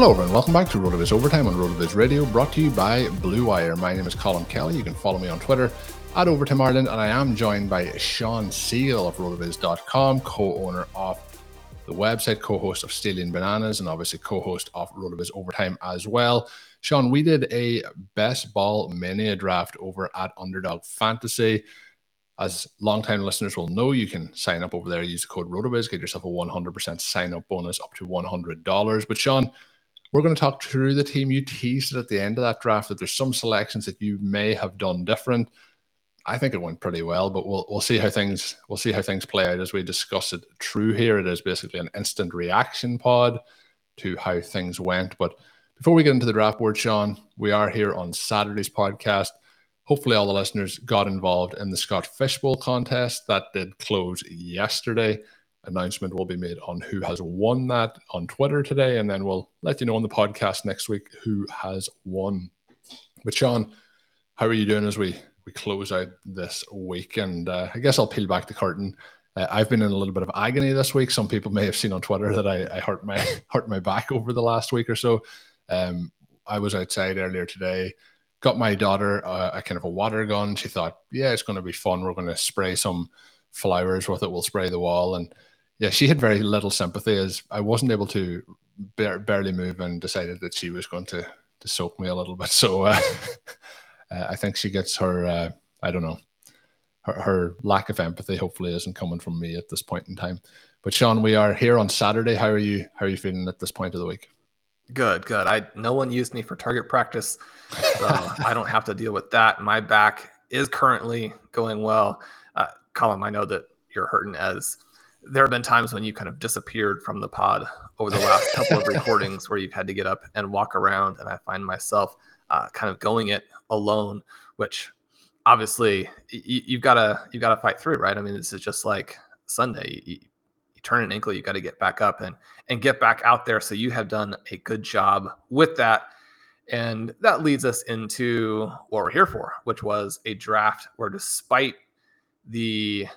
Hello, everyone. Welcome back to RotoViz Overtime on RotoViz Radio, brought to you by Blue Wire. My name is Colm Kelly. You can follow me on Twitter at Overtime Ireland, and I am joined by Shawn Siegele of RotoViz.com, co-owner of the website, co-host of Stealing Bananas, and obviously co-host of RotoViz Overtime as well. Shawn, we did a best ball mania draft over at Underdog Fantasy. As longtime listeners will know, you can sign up over there, use the code RotoViz, get yourself a 100% sign up bonus up to $100. But Shawn, we're going to talk through the team. You teased it at the end of that draft that there's some selections that you may have done different. I think it went pretty well, but we'll we'll see how things we'll see how things play out as we discuss it. True, here it is basically an instant reaction pod to how things went. But before we get into the draft board, Shawn, we are here on Saturday's podcast. Hopefully, all the listeners got involved in the Scott Fishbowl contest that did close yesterday. Announcement will be made on who has won that on Twitter today, and then we'll let you know on the podcast next week who has won. But Shawn, how are you doing as we we close out this week. And uh, I guess I'll peel back the curtain. Uh, I've been in a little bit of agony this week. Some people may have seen on Twitter that I, I hurt my hurt my back over the last week or so. Um, I was outside earlier today, got my daughter uh, a kind of a water gun. She thought, yeah, it's going to be fun. We're going to spray some flowers with it. We'll spray the wall. And yeah, she had very little sympathy as I wasn't able to barely move and decided that she was going to to soak me a little bit. So uh, uh, I think she gets her, uh, I don't know, her, her lack of empathy hopefully isn't coming from me at this point in time. But Shawn, we are here on Saturday. How are you? How are you feeling at this point of the week? Good, good. I no one used me for target practice, so I don't have to deal with that. My back is currently going well. Uh, Colm, I know that you're hurting as there have been times when you kind of disappeared from the pod over the last couple of recordings where you've had to get up and walk around, and I find myself uh, kind of going it alone, which obviously you, you've got to you've got to fight through, right? I mean, this is just like Sunday. You, you turn an ankle, you got to get back up and and get back out there. So you have done a good job with that. And that leads us into what we're here for, which was a draft where, despite the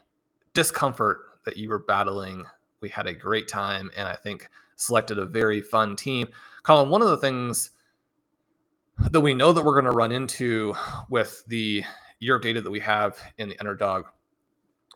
discomfort that you were battling, we had a great time and I think selected a very fun team. Colm, one of the things that we know that we're going to run into with the year of data that we have in the underdog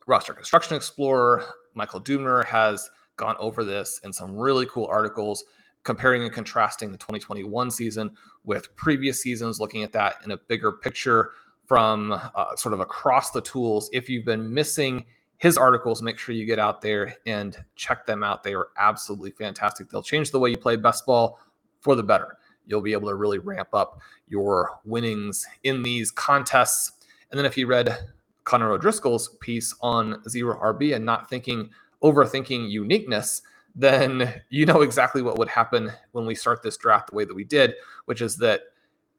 roster construction explorer michael dubner has gone over this in some really cool articles comparing and contrasting the 2021 season with previous seasons looking at that in a bigger picture from uh, sort of across the tools if you've been missing his articles make sure you get out there and check them out. They are absolutely fantastic. They'll change the way you play best ball for the better. You'll be able to really ramp up your winnings in these contests. And then if you read Connor O'Driscoll's piece on zero RB and not thinking, overthinking uniqueness, then you know exactly what would happen when we start this draft the way that we did, which is that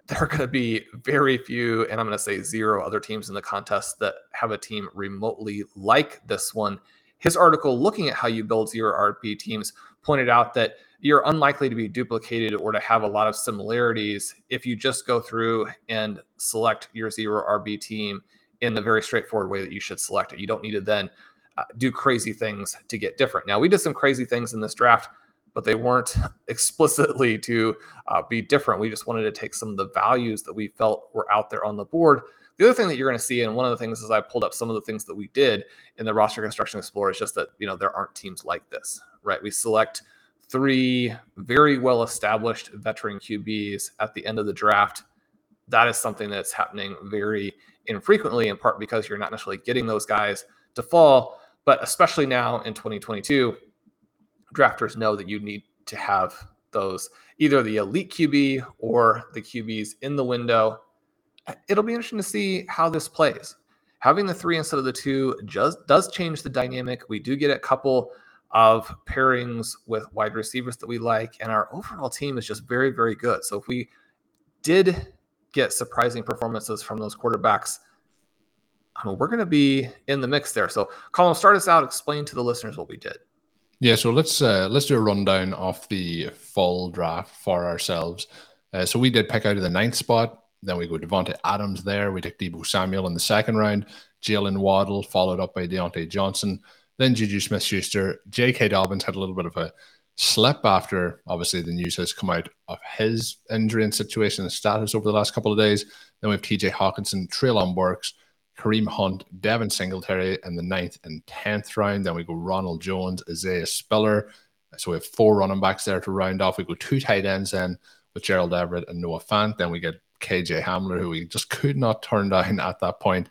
there are going to be very few, and I'm going to say zero other teams in the contest that have a team remotely like this one. His article looking at how you build zero RB teams pointed out that you're unlikely to be duplicated or to have a lot of similarities if you just go through and select your zero RB team in the very straightforward way that you should select it. You don't need to then uh, do crazy things to get different. Now, we did some crazy things in this draft, but they weren't explicitly to uh, be different. We just wanted to take some of the values that we felt were out there on the board. The other thing that you're going to see, and one of the things is I pulled up some of the things that we did in the roster construction explorer, is just that you know there aren't teams like this, right? We select three very well established veteran QBs at the end of the draft. That is something that's happening very infrequently, in part because you're not necessarily getting those guys to fall. But especially now in 2022, drafters know that you need to have those either the elite QB or the QBs in the window. It'll be interesting to see how this plays. Having the three instead of the two just does change the dynamic. We do get a couple of pairings with wide receivers that we like, and our overall team is just very, very good. So if we did get surprising performances from those quarterbacks, I mean, we're going to be in the mix there. So, Colm, start us out. Explain to the listeners what we did. Yeah, so let's uh, let's do a rundown of the full draft for ourselves. Uh, so we did pick out of the ninth spot. Then we go Davante Adams there. We took Deebo Samuel in the second round. Jaylen Waddle followed up by Diontae Johnson. Then Juju Smith Schuster. J.K. Dobbins had a little bit of a slip after obviously the news has come out of his injury and situation and status over the last couple of days. Then we have TJ Hockenson, Treylon Burks, Kareem Hunt, Devin Singletary in the ninth and tenth round. Then we go Ronald Jones, Isaiah Spiller. So we have four running backs there to round off. We go two tight ends then with Gerald Everett and Noah Fant. Then we get KJ Hamler, who we just could not turn down at that point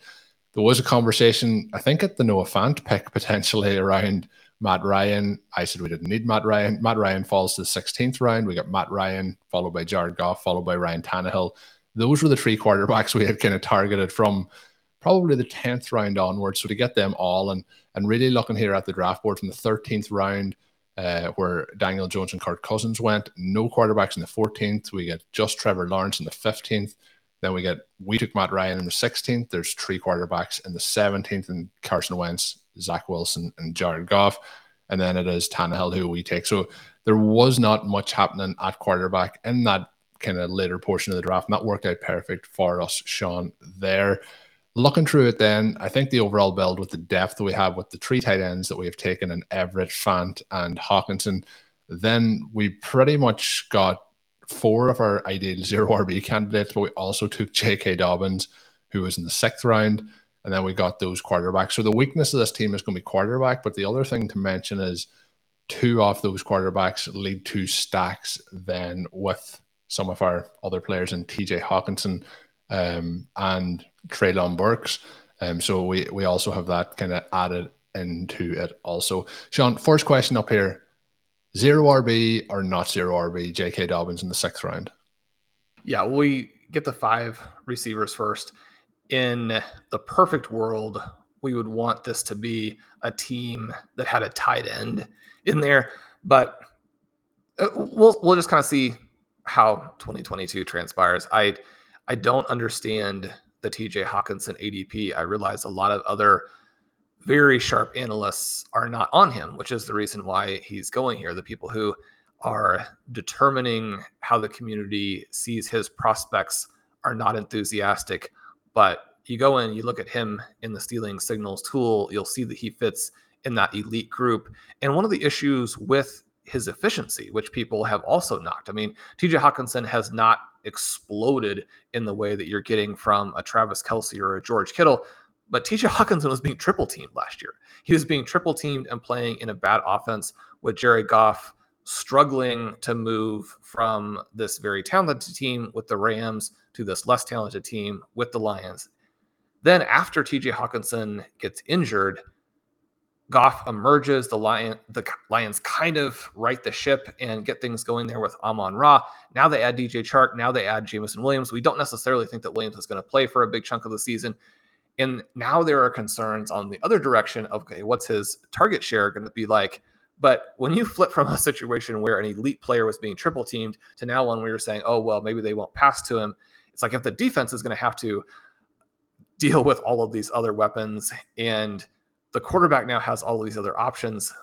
there was a conversation, I think, at the Noah Fant pick potentially around Matt Ryan. I said we didn't need Matt Ryan. Matt Ryan falls to the 16th round. We got Matt Ryan, followed by Jared Goff, followed by Ryan Tannehill. Those were the three quarterbacks we had kind of targeted from probably the 10th round onwards. So to get them all and and really looking here at the draft board from the 13th round, uh, where Daniel Jones and Kirk Cousins went, no quarterbacks in the 14th. We get just Trevor Lawrence in the 15th. Then we get we took Matt Ryan in the 16th. There's three quarterbacks in the 17th, and Carson Wentz, Zach Wilson, and Jared Goff. And then it is Tannehill who we take. So there was not much happening at quarterback in that kind of later portion of the draft. And that worked out perfect for us, Shawn, there. Looking through it then, I think the overall build with the depth that we have with the three tight ends that we have taken in Everett, Fant, and Hockenson, then we pretty much got four of our ideal zero RB candidates, but we also took J.K. Dobbins, who was in the sixth round, and then we got those quarterbacks. So the weakness of this team is going to be quarterback. But the other thing to mention is two of those quarterbacks lead to stacks then with some of our other players in TJ Hockenson um, and Treylon Burks. Um, so we we also have that kind of added into it also. Shawn, first question up here. Zero RB or not zero RB, J.K. Dobbins in the sixth round? Yeah, we get the five receivers first. In the perfect world, we would want this to be a team that had a tight end in there, but uh, we'll we'll just kind of see how 2022 transpires. I I don't understand the TJ Hockenson ADP. I realize a lot of other very sharp analysts are not on him, which is the reason why he's going here. The people who are determining how the community sees his prospects are not enthusiastic. But you go in, you look at him in the stealing signals tool, you'll see that he fits in that elite group. And one of the issues with his efficiency, which people have also knocked. I mean, TJ Hockenson has not exploded in the way that you're getting from a Travis Kelce or a George Kittle, but TJ Hockenson was being triple teamed last year. He was being triple teamed and playing in a bad offense with Jared Goff struggling to move from this very talented team with the Rams to this less talented team with the Lions. Then after TJ Hockenson gets injured, Goff emerges. The Lion, the Lions kind of right the ship and get things going there with Amon Ra. Now they add DJ Chark. Now they add Jameson Williams. We don't necessarily think that Williams is going to play for a big chunk of the season. And now there are concerns on the other direction okay, what's his target share going to be like? But when you flip from a situation where an elite player was being triple teamed to now one where you're saying, oh, well, maybe they won't pass to him, it's like if the defense is going to have to deal with all of these other weapons and the quarterback now has all of these other options,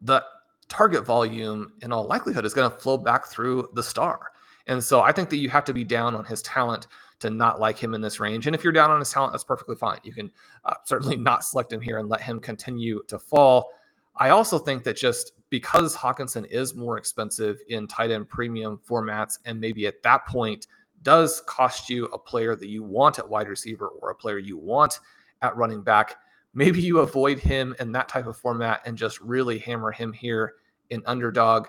the target volume in all likelihood is going to flow back through the star. And so I think that you have to be down on his talent to not like him in this range. And if you're down on his talent, that's perfectly fine. You can uh, certainly not select him here and let him continue to fall. I also think that just because Hockenson is more expensive in tight end premium formats, and maybe at that point does cost you a player that you want at wide receiver or a player you want at running back, maybe you avoid him in that type of format and just really hammer him here in underdog.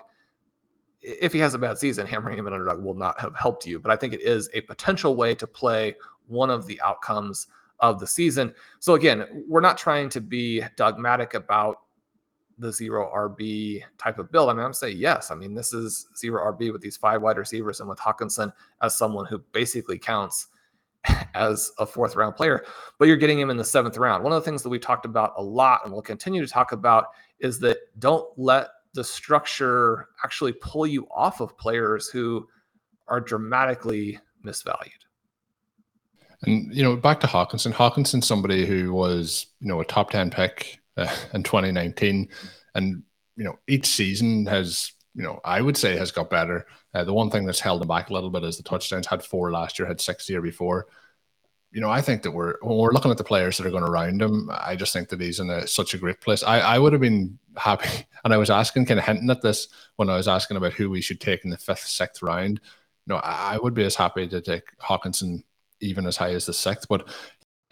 If he has a bad season, hammering him in underdog will not have helped you. But I think it is a potential way to play one of the outcomes of the season. So again, we're not trying to be dogmatic about the zero RB type of build. I mean, I'm saying yes. I mean, this is zero RB with these five wide receivers and with Hockenson as someone who basically counts as a fourth round player, but you're getting him in the seventh round. One of the things that we talked about a lot and we'll continue to talk about is that don't let the structure actually pull you off of players who are dramatically misvalued. And you know, back to Hawkinson. Hockenson, somebody who was you know a top ten pick uh, in 2019, and you know each season has you know I would say has got better. Uh, the one thing that's held him back a little bit is the touchdowns. Had four last year, had six the year before. You know, I think that we're when we're looking at the players that are going to round him. I just think that he's in a, such a great place. I, I would have been happy, and I was asking, kind of hinting at this when I was asking about who we should take in the fifth, sixth round. You know, I, I would be as happy to take Hockenson even as high as the sixth. But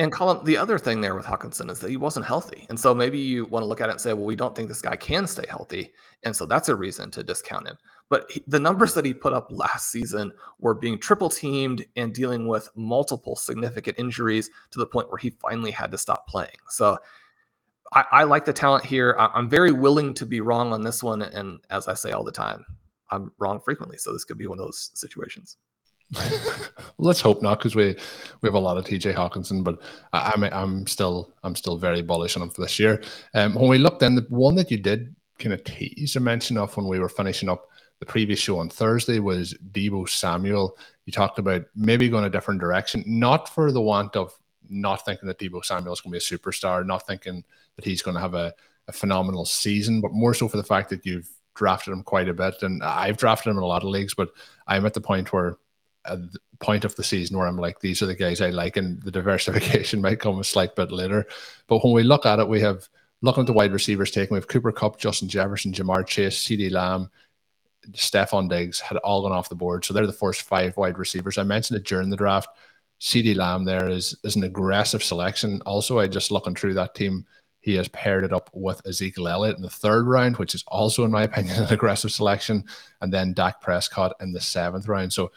and Colm, the other thing there with Hockenson is that he wasn't healthy. And so maybe you want to look at it and say, well, we don't think this guy can stay healthy. And so that's a reason to discount him. But he, the numbers that he put up last season were being triple teamed and dealing with multiple significant injuries to the point where he finally had to stop playing. So I, I like the talent here. I, I'm very willing to be wrong on this one. And as I say all the time, I'm wrong frequently. So this could be one of those situations. Let's hope not, because we we have a lot of TJ Hockenson, but I, am I'm, I'm still I'm still very bullish on him for this year. Um, when we looked in, the one that you did kind of tease or mention of when we were finishing up the previous show on Thursday was Deebo Samuel. You talked about maybe going a different direction, not for the want of not thinking that Deebo Samuel is going to be a superstar, not thinking that he's going to have a, a phenomenal season, but more so for the fact that you've drafted him quite a bit. And I've drafted him in a lot of leagues, but I'm at the point where the point of the season where I'm like, these are the guys I like, and the diversification might come a slight bit later. But when we look at it, we have looking at the wide receivers taken, we have Cooper Kupp, Justin Jefferson, Ja'Marr Chase, CeeDee Lamb, Stefon Diggs had all gone off the board. So they're the first five wide receivers. I mentioned it during the draft. CeeDee Lamb there is is an aggressive selection. Also, I just looking through that team, he has paired it up with Ezekiel Elliott in the third round, which is also, in my opinion, an aggressive selection, and then Dak Prescott in the seventh round. So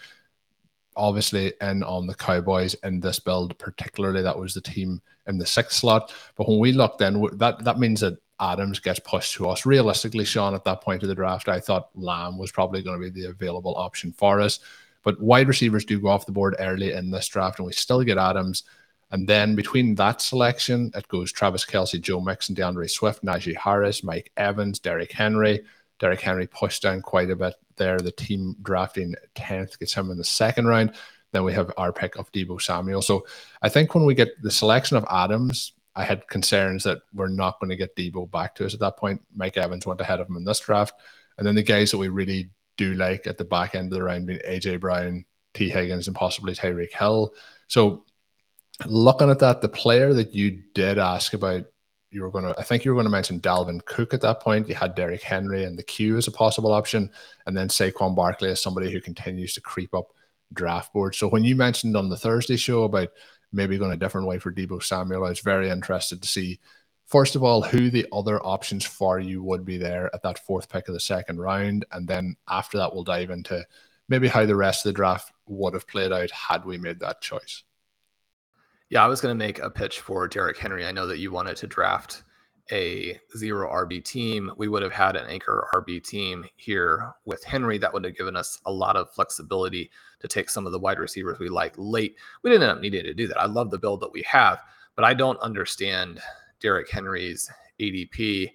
obviously in on the Cowboys in this build, particularly that was the team in the sixth slot. But when we looked in, that that means that Adams gets pushed to us. Realistically, Shawn, at that point of the draft, I thought Lamb was probably going to be the available option for us. But wide receivers do go off the board early in this draft, and we still get Adams. And then between that selection, it goes Travis Kelce, Joe Mixon, D'Andre Swift, Najee Harris, Mike Evans, Derrick Henry. Derrick Henry pushed down quite a bit there. The team drafting 10th gets him in the second round. Then we have our pick of Deebo Samuel. So I think when we get the selection of Adams, I had concerns that we're not going to get Deebo back to us at that point. Mike Evans went ahead of him in this draft. And then the guys that we really do like at the back end of the round being AJ Brown, Tee Higgins, and possibly Tyreek Hill. So looking at that, the player that you did ask about you were going to, I think you were going to mention Dalvin Cook at that point. You had Derrick Henry and the Q as a possible option, and then Saquon Barkley as somebody who continues to creep up draft board. So when you mentioned on the Thursday show about maybe going a different way for Deebo Samuel, I was very interested to see, first of all, who the other options for you would be there at that fourth pick of the second round. And then after that, we'll dive into maybe how the rest of the draft would have played out had we made that choice. Yeah, I was going to make a pitch for Derrick Henry. I know that you wanted to draft a zero RB team. We would have had an anchor RB team here with Henry. That would have given us a lot of flexibility to take some of the wide receivers we like late. We didn't end up needing to do that. I love the build that we have, but I don't understand Derrick Henry's ADP.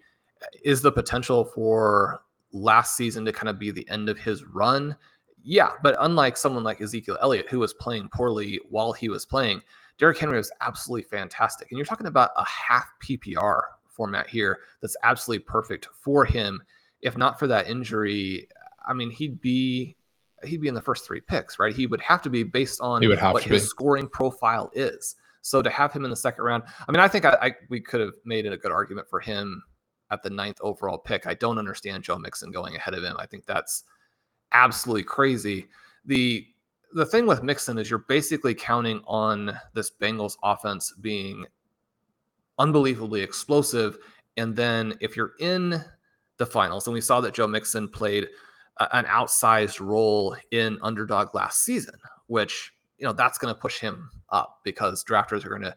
Is the potential for last season to kind of be the end of his run? Yeah, but unlike someone like Ezekiel Elliott, who was playing poorly while he was playing, Derrick Henry was absolutely fantastic. And you're talking about a half PPR format here that's absolutely perfect for him if not for that injury, I mean, he'd be he'd be in the first three picks, right? He would have to be based on what his be. scoring profile is. So to have him in the second round, I mean, I think I, I we could have made it a good argument for him at the ninth overall pick. I don't understand Joe Mixon going ahead of him. I think that's absolutely crazy. The the thing with Mixon is you're basically counting on this Bengals offense being unbelievably explosive. And then if you're in the finals, and we saw that Joe Mixon played a- an outsized role in underdog last season, which you know that's going to push him up because drafters are going to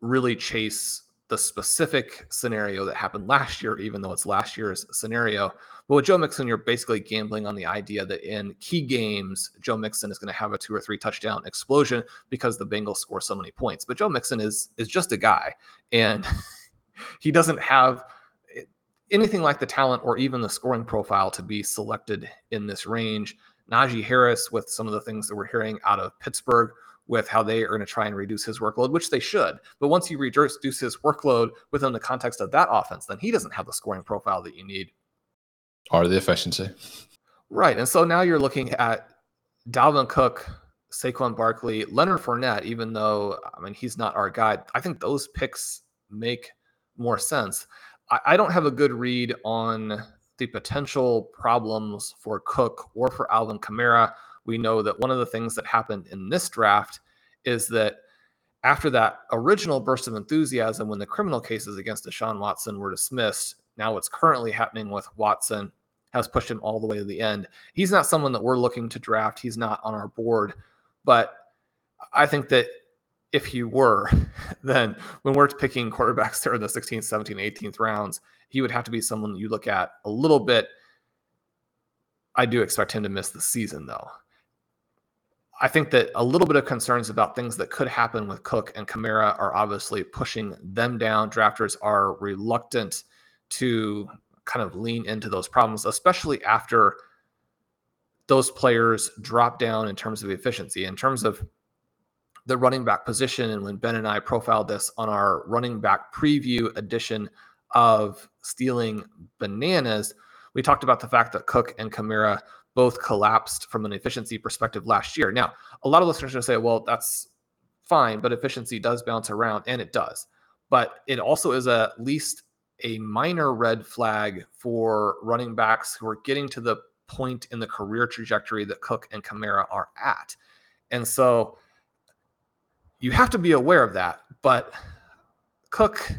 really chase the specific scenario that happened last year, even though it's last year's scenario. But with Joe Mixon, you're basically gambling on the idea that in key games, Joe Mixon is going to have a two or three touchdown explosion because the Bengals score so many points. But Joe Mixon is is just a guy, and he doesn't have eh, anything like the talent or even the scoring profile to be selected in this range. Najee Harris, with some of the things that we're hearing out of Pittsburgh, with how they are going to try and reduce his workload, which they should. But once you reduce his workload within the context of that offense, then he doesn't have the scoring profile that you need. Or the efficiency. Right. And so now you're looking at Dalvin Cook, Saquon Barkley, Leonard Fournette, even though, I mean, he's not our guy. I think those picks make more sense. I, I don't have a good read on the potential problems for Cook or for Alvin Kamara. We know that one of the things that happened in this draft is that after that original burst of enthusiasm when the criminal cases against Deshaun Watson were dismissed, now what's currently happening with Watson has pushed him all the way to the end. He's not someone that we're looking to draft. He's not on our board. But I think that if he were, then when we're picking quarterbacks there in the 16th, 17th, 18th rounds, he would have to be someone you look at a little bit. I do expect him to miss the season, though. I think that a little bit of concerns about things that could happen with Cook and Kamara are obviously pushing them down. Drafters are reluctant to kind of lean into those problems, especially after those players drop down in terms of efficiency, in terms of the running back position. And when Ben and I profiled this on our running back preview edition of Stealing Bananas, we talked about the fact that Cook and Kamara both collapsed from an efficiency perspective last year. Now, a lot of listeners are going to say, well, that's fine, but efficiency does bounce around, and it does. But it also is at least a minor red flag for running backs who are getting to the point in the career trajectory that Cook and Kamara are at. And so you have to be aware of that. But Cook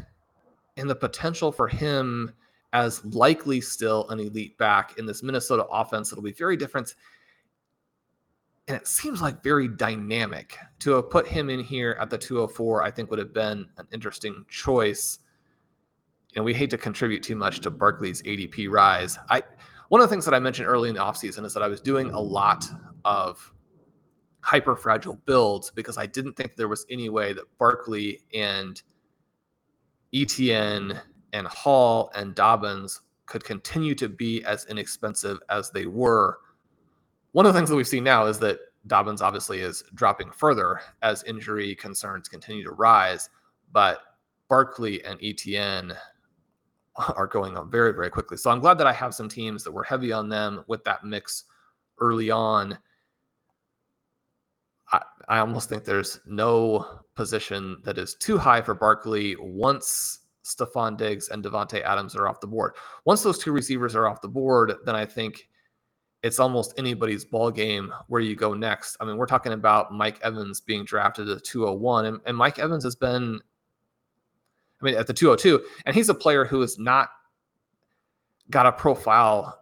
and the potential for him as likely still an elite back in this Minnesota offense It'll be very different. And it seems like very dynamic. To have put him in here at the 204, I think would have been an interesting choice. You know, we hate to contribute too much to Barkley's ADP rise. I one of the things that I mentioned early in the offseason is that I was doing a lot of hyper fragile builds because I didn't think there was any way that Barkley and ETN and Hall and Dobbins could continue to be as inexpensive as they were. One of the things that we've seen now is that Dobbins obviously is dropping further as injury concerns continue to rise, but Barkley and ETN are going up very, very quickly. So I'm glad that I have some teams that were heavy on them with that mix early on. I, I almost think there's no position that is too high for Barkley once Stefon Diggs and Davante Adams are off the board. Once those two receivers are off the board, then I think it's almost anybody's ball game where you go next. I mean, we're talking about Mike Evans being drafted at 201, and, and Mike Evans has been, I mean, at the 202, and he's a player who has not got a profile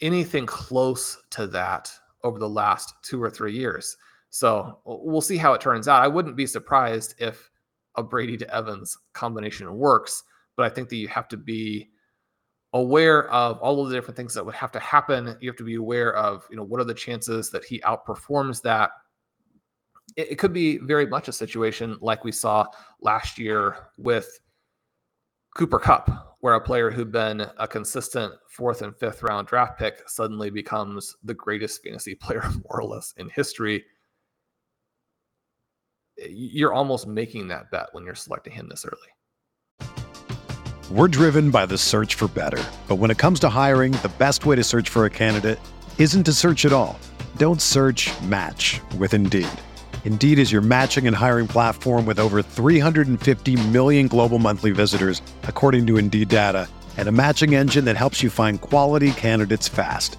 anything close to that over the last two or three years. So we'll see how it turns out. I wouldn't be surprised if a Brady to Evans combination works, but I think that you have to be aware of all of the different things that would have to happen. You have to be aware of, you know, what are the chances that he outperforms that. It, it could be very much a situation like we saw last year with Cooper Kupp, where a player who'd been a consistent fourth and fifth round draft pick suddenly becomes the greatest fantasy player, more or less, in history you're almost making that bet when you're selecting him this early. We're driven by the search for better. But when it comes to hiring, the best way to search for a candidate isn't to search at all. Don't search match with Indeed. Indeed is your matching and hiring platform with over 350 million global monthly visitors, according to Indeed data, and a matching engine that helps you find quality candidates fast.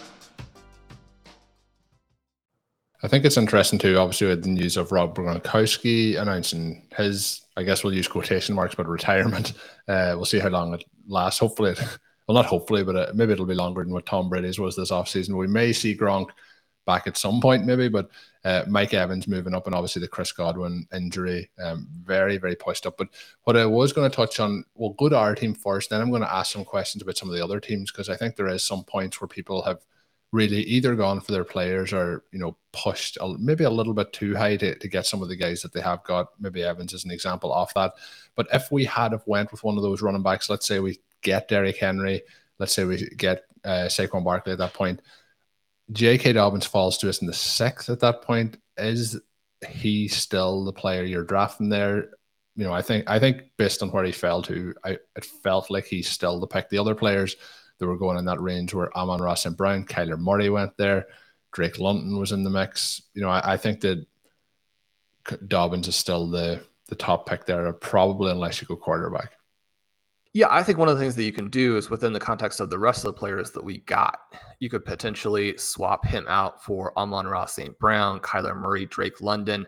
I think it's interesting too, obviously, with the news of Rob Gronkowski announcing his, I guess we'll use quotation marks, but retirement. Uh, we'll see how long it lasts. Hopefully, well, not hopefully, but uh, maybe it'll be longer than what Tom Brady's was this offseason. We may see Gronk back at some point, maybe, but uh, Mike Evans moving up, and obviously the Chris Godwin injury, um, very, very pushed up. But what I was going to touch on, we'll go to our team first, then I'm going to ask some questions about some of the other teams because I think there is some points where people have really either gone for their players or you know pushed a, maybe a little bit too high to, to get some of the guys that they have got. Maybe evans is an example of that. But if we had have went with one of those running backs let's say we get Derrick henry let's say we get uh, Saquon Barkley at that point j.k dobbins falls to us in the sixth at that point. Is he still the player you're drafting there? You know i think i think based on where he fell to I, it felt like he's still the pick. The other players they were going in that range where Amon-Ra St. Brown, Kyler Murray went there, Drake London was in the mix. You know, I, I think that Dobbins is still the the top pick there, probably unless you go quarterback. Yeah, I think one of the things that you can do is within the context of the rest of the players that we got, you could potentially swap him out for Amon-Ra St. Brown, Kyler Murray, Drake London.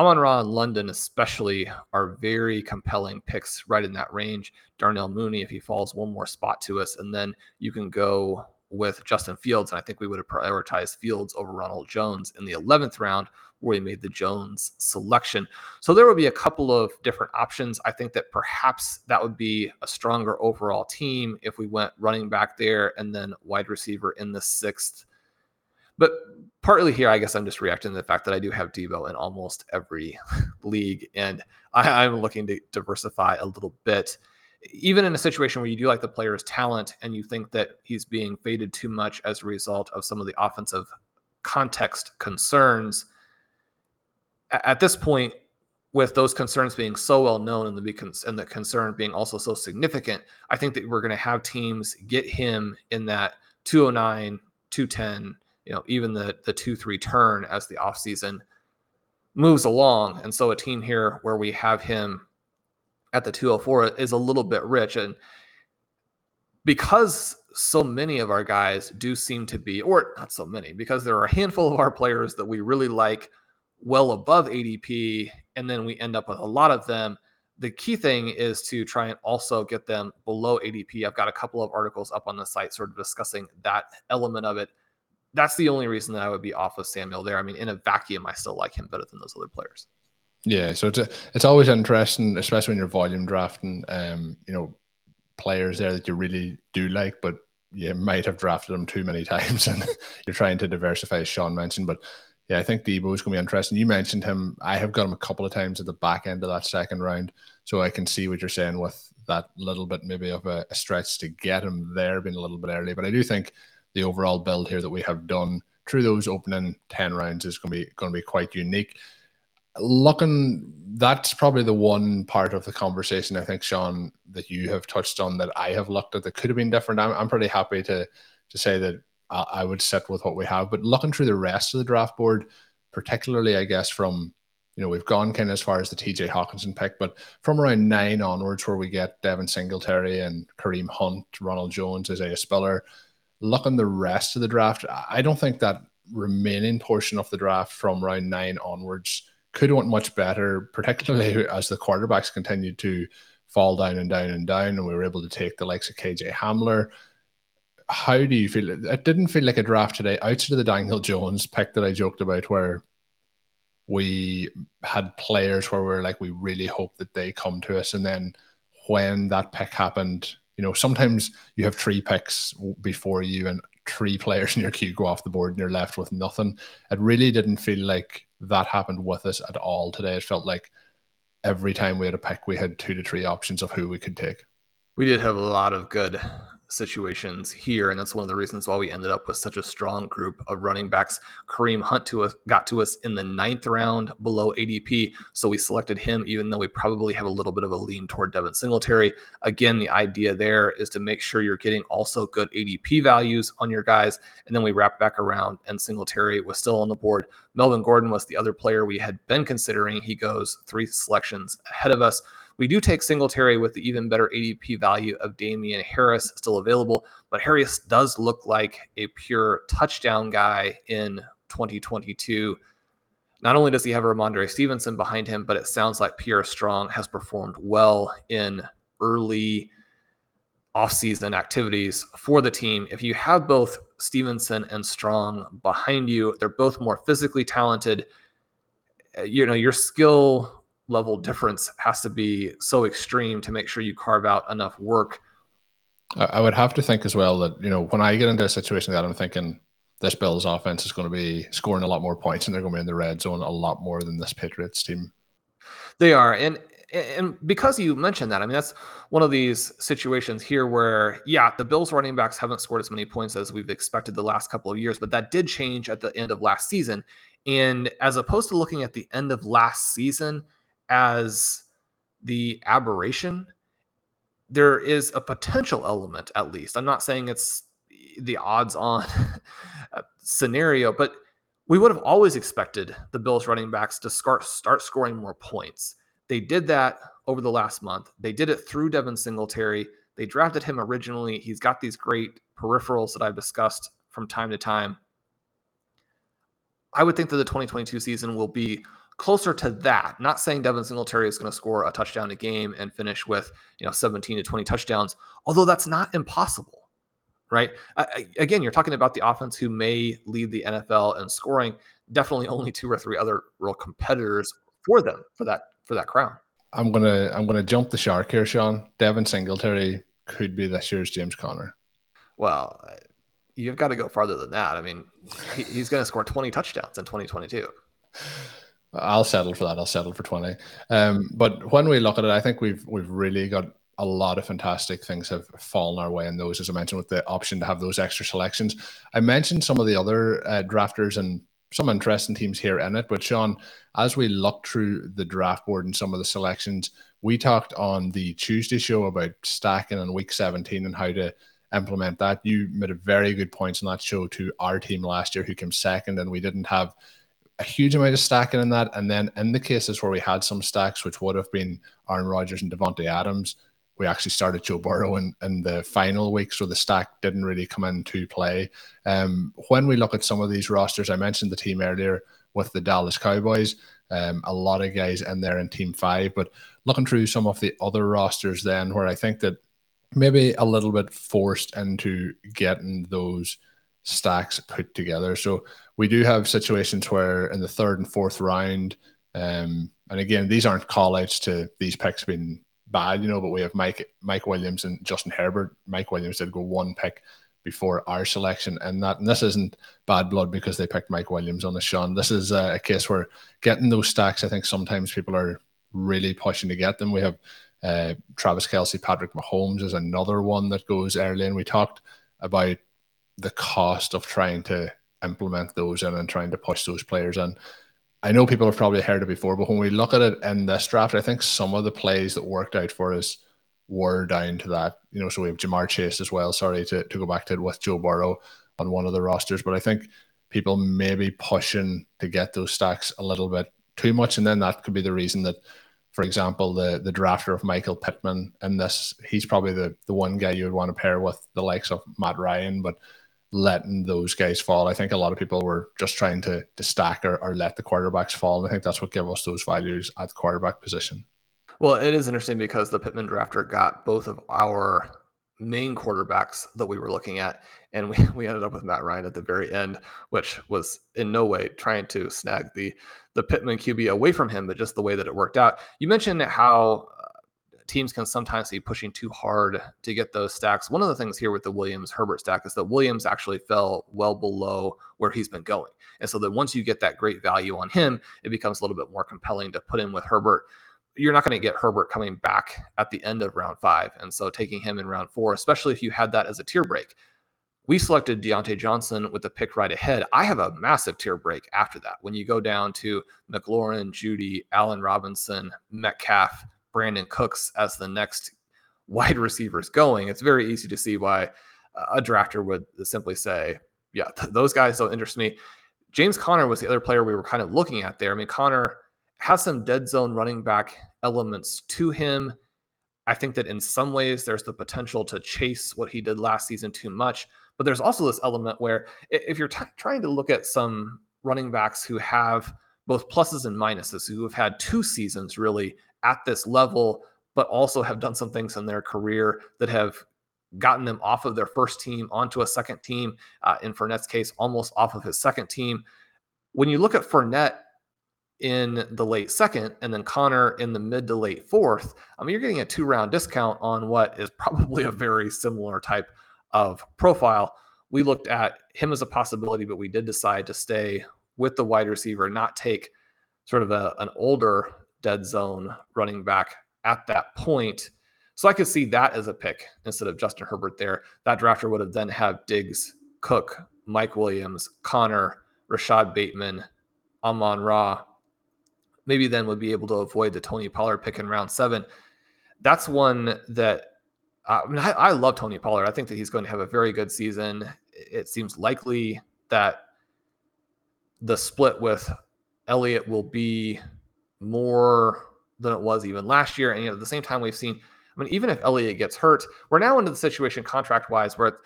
Amon Ra and London, especially, are very compelling picks right in that range. Darnell Mooney, if he falls one more spot to us, and then you can go with Justin Fields. And I think we would have prioritized Fields over Ronald Jones in the 11th round, where we made the Jones selection. So there will be a couple of different options. I think that perhaps that would be a stronger overall team if we went running back there and then wide receiver in the sixth but partly here, I guess I'm just reacting to the fact that I do have Deebo in almost every league, and I, am looking to diversify a little bit. Even in a situation where you do like the player's talent and you think that he's being faded too much as a result of some of the offensive context concerns, at this point, with those concerns being so well known and the and the concern being also so significant, I think that we're going to have teams get him in that 209, 210 you know, even the the two three turn as the offseason moves along. And so a team here where we have him at the 204 is a little bit rich. And because so many of our guys do seem to be, or not so many, because there are a handful of our players that we really like well above ADP, and then we end up with a lot of them. The key thing is to try and also get them below ADP. I've got a couple of articles up on the site sort of discussing that element of it that's the only reason that I would be off of Samuel there. I mean, in a vacuum, I still like him better than those other players. Yeah, so it's a, it's always interesting, especially when you're volume drafting. Um, you know, players there that you really do like, but you might have drafted them too many times, and you're trying to diversify, as Shawn mentioned. But yeah, I think Deebo is going to be interesting. You mentioned him. I have got him a couple of times at the back end of that second round, so I can see what you're saying with that little bit maybe of a, a stretch to get him there, being a little bit early. But I do think the overall build here that we have done through those opening 10 rounds is going to be going to be quite unique. Looking that's probably the one part of the conversation i think sean that you have touched on that i have looked at that could have been different. I'm, I'm pretty happy to to say that I, I would sit with what we have but looking through the rest of the draft board particularly i guess from you know we've gone kind of as far as the tj hockenson pick but from around nine onwards where we get devin singletary and kareem hunt ronald jones isaiah spiller looking the rest of the draft, I don't think that remaining portion of the draft from round nine onwards could have went much better, particularly mm-hmm. as the quarterbacks continued to fall down and down and down, and we were able to take the likes of KJ Hamler. How do you feel? It didn't feel like a draft today, outside of the Daniel Jones pick that I joked about, where we had players where we are like, we really hope that they come to us. And then when that pick happened, you know, sometimes you have three picks before you and three players in your queue go off the board and you're left with nothing. It really didn't feel like that happened with us at all today. It felt like every time we had a pick, we had two to three options of who we could take. We did have a lot of good situations here, and that's one of the reasons why we ended up with such a strong group of running backs. Kareem Hunt to us got to us in the ninth round below ADP, so we selected him, even though we probably have a little bit of a lean toward Devin Singletary. Again, the idea there is to make sure you're getting also good ADP values on your guys, and then we wrap back around, and Singletary was still on the board. Melvin Gordon was the other player we had been considering. He goes three selections ahead of us. We do take Singletary with the even better ADP value of Damien Harris still available, but Harris does look like a pure touchdown guy in 2022. Not only does he have Rhamondre Stevenson behind him, but it sounds like Pierre Strong has performed well in early offseason activities for the team. If you have both Stevenson and Strong behind you, they're both more physically talented. You know, your skill level difference has to be so extreme to make sure you carve out enough work. I would have to think as well that, you know, when I get into a situation like that, I'm thinking this Bills offense is going to be scoring a lot more points and they're going to be in the red zone a lot more than this Patriots team. They are. And and because you mentioned that, I mean, that's one of these situations here where, yeah, the Bills running backs haven't scored as many points as we've expected the last couple of years, but that did change at the end of last season. And as opposed to looking at the end of last season as the aberration, there is a potential element, at least. I'm not saying it's the odds on scenario, but we would have always expected the Bills running backs to start, start scoring more points. They did that over the last month. They did it through Devin Singletary. They drafted him originally. He's got these great peripherals that I've discussed from time to time. I would think that the 2022 season will be closer to that. Not saying Devin Singletary is going to score a touchdown a game and finish with you know 17 to 20 touchdowns, although that's not impossible, right? I, again, you're talking about the offense who may lead the NFL in scoring. Definitely only two or three other real competitors for them for that for that crown. I'm gonna I'm gonna jump the shark here, Shawn. Devin Singletary could be this year's James Conner. Well, you've got to go farther than that. I mean, he, he's going to score 20 touchdowns in 2022. I'll settle for that. I'll settle for 20. Um, but when we look at it, I think we've we've really got a lot of fantastic things have fallen our way in those, as I mentioned, with the option to have those extra selections. I mentioned some of the other uh, drafters and some interesting teams here in it. But Shawn, as we look through the draft board and some of the selections, we talked on the Tuesday show about stacking in week 17 and how to implement that. You made a very good points on that show to our team last year, who came second, and we didn't have a huge amount of stacking in that. And then in the cases where we had some stacks, which would have been Aaron Rodgers and Davante Adams, we actually started Joe Burrow in, in the final week, so the stack didn't really come into play. Um, when we look at some of these rosters, I mentioned the team earlier with the Dallas Cowboys, um, a lot of guys in there in Team Five, but looking through some of the other rosters, then where I think that maybe a little bit forced into getting those stacks put together. So we do have situations where in the third and fourth round, um, and again, these aren't call outs to these picks being bad, you know, but we have Mike Mike Williams and Justin Herbert. Mike Williams did go one pick before our selection, and that and this isn't bad blood because they picked Mike Williams on the Sean. This is a, a case where getting those stacks, I think sometimes people are really pushing to get them. We have uh, Travis Kelce, Patrick Mahomes is another one that goes early, and we talked about the cost of trying to implement those in and trying to push those players in. I know people have probably heard it before, but when we look at it in this draft, I think some of the plays that worked out for us were down to that. You know, so we have Ja'Marr Chase as well. Sorry to, to go back to it with Joe Burrow on one of the rosters, but I think people may be pushing to get those stacks a little bit too much. And then that could be the reason that, for example, the the drafter of Michael Pittman in this, he's probably the the one guy you would want to pair with the likes of Matt Ryan, but letting those guys fall. I think a lot of people were just trying to, to stack or, or let the quarterbacks fall. And I think that's what gave us those values at the quarterback position. Well, it is interesting because the Pittman drafter got both of our main quarterbacks that we were looking at. And we, we ended up with Matt Ryan at the very end, which was in no way trying to snag the the Pittman QB away from him, but just the way that it worked out. You mentioned how teams can sometimes be pushing too hard to get those stacks. One of the things here with the Williams Herbert stack is that Williams actually fell well below where he's been going. And so that once you get that great value on him, it becomes a little bit more compelling to put in with Herbert. You're not going to get Herbert coming back at the end of round five. And so taking him in round four, especially if you had that as a tier break. We selected Diontae Johnson with the pick right ahead. I have a massive tier break after that. When you go down to McLaurin, Jeudy, Allen Robinson, Metcalf, Brandin Cooks as the next wide receivers going, it's very easy to see why a drafter would simply say, yeah, th- those guys don't interest me. James Conner was the other player we were kind of looking at there. I mean, Conner has some dead zone running back elements to him. I think that in some ways there's the potential to chase what he did last season too much. But there's also this element where if you're t- trying to look at some running backs who have both pluses and minuses, who have had two seasons really at this level, but also have done some things in their career that have gotten them off of their first team onto a second team. Uh, in Fournette's case, almost off of his second team. When you look at Fournette in the late second and then Conner in the mid to late fourth, I mean, you're getting a two round discount on what is probably a very similar type of profile. We looked at him as a possibility, but we did decide to stay with the wide receiver, not take sort of a, an older dead zone running back at that point. So I could see that as a pick instead of Justin Herbert there. That drafter would have then have Diggs, Cook, Mike Williams, Conner, Rashod Bateman, Amon Ra. Maybe then would be able to avoid the Tony Pollard pick in round seven. That's one that I, mean, I, I love Tony Pollard. I think that he's going to have a very good season. It seems likely that the split with Elliott will be more than it was even last year. And at the same time, we've seen, I mean, even if Elliott gets hurt, we're now into the situation contract wise where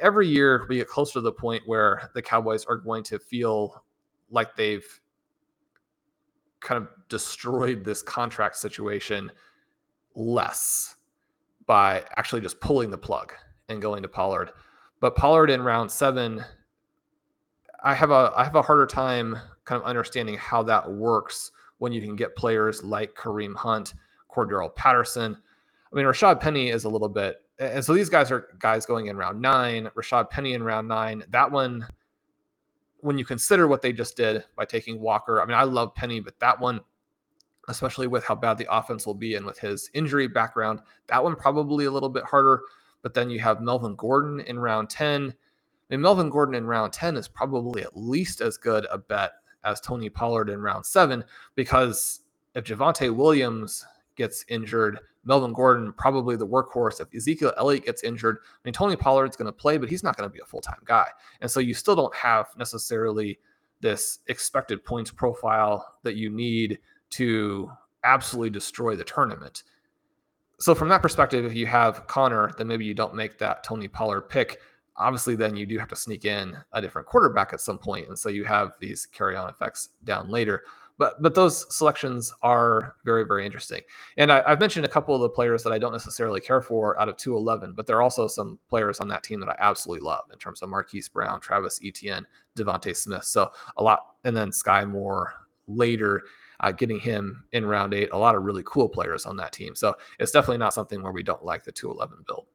every year we get closer to the point where the Cowboys are going to feel like they've kind of destroyed this contract situation less by actually just pulling the plug and going to Pollard. But Pollard in round seven, I have a I have a harder time kind of understanding how that works when you can get players like Kareem Hunt, Cordarrelle Patterson. I mean, Rashad Penny is a little bit, and so these guys are guys going in round nine. Rashad Penny in round nine. That one, when you consider what they just did by taking Walker, I mean, I love Penny, but that one, especially with how bad the offense will be and with his injury background, that one probably a little bit harder. But then you have Melvin Gordon in round 10. I mean, Melvin Gordon in round 10 is probably at least as good a bet as Tony Pollard in round seven because if Javonte Williams gets injured, Melvin Gordon probably the workhorse. If Ezekiel Elliott gets injured, I mean Tony Pollard's going to play, but he's not going to be a full time guy, and so you still don't have necessarily this expected points profile that you need to absolutely destroy the tournament. So from that perspective, if you have Conner, then maybe you don't make that Tony Pollard pick obviously then you do have to sneak in a different quarterback at some point and so you have these carry on effects down later. But but those selections are very very interesting. And I, have mentioned a couple of the players that i don't necessarily care for out of 211 but there are also some players on that team that i absolutely love in terms of marquise brown travis etienne devonta smith. So a lot and then skyy moore later uh, getting him in round eight a lot of really cool players on that team. So it's definitely not something where we don't like the 211 build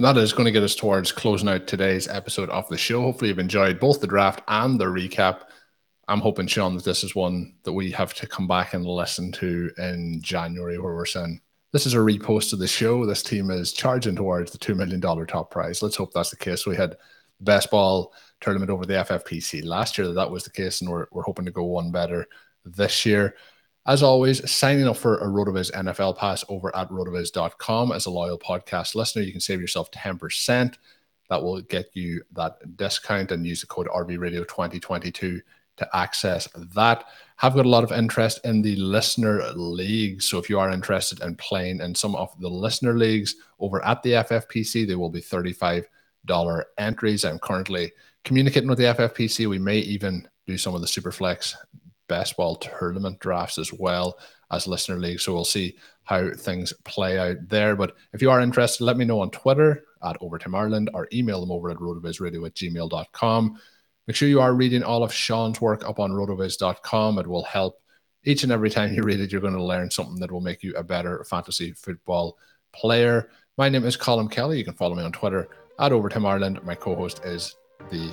and that is going to get us towards closing out today's episode of the show. Hopefully, you've enjoyed both the draft and the recap. I'm hoping, Shawn, that this is one that we have to come back and listen to in January, where we're saying this is a repost of the show. This team is charging towards the $2 million top prize. Let's hope that's the case. We had the best ball tournament over the FFPC last year, that, that was the case, and we're, we're hoping to go one better this year. As always, signing up for a RotoViz NFL pass over at rotoviz.com as a loyal podcast listener, you can save yourself 10%. That will get you that discount and use the code RVRadio 2022 to access that. Have got a lot of interest in the listener leagues. So if you are interested in playing in some of the listener leagues over at the FFPC, they will be $35 entries. I'm currently communicating with the FFPC. We may even do some of the Superflex best ball tournament drafts as well as listener league. So we'll see how things play out there. But if you are interested, let me know on Twitter at Overtime Ireland or email them over at rotovizradio at gmail.com. Make sure you are reading all of Shawn's work up on rotoviz.com. It will help each and every time you read it, you're going to learn something that will make you a better fantasy football player. My name is Colm Kelly. You can follow me on Twitter at Overtime Ireland. My co host is the,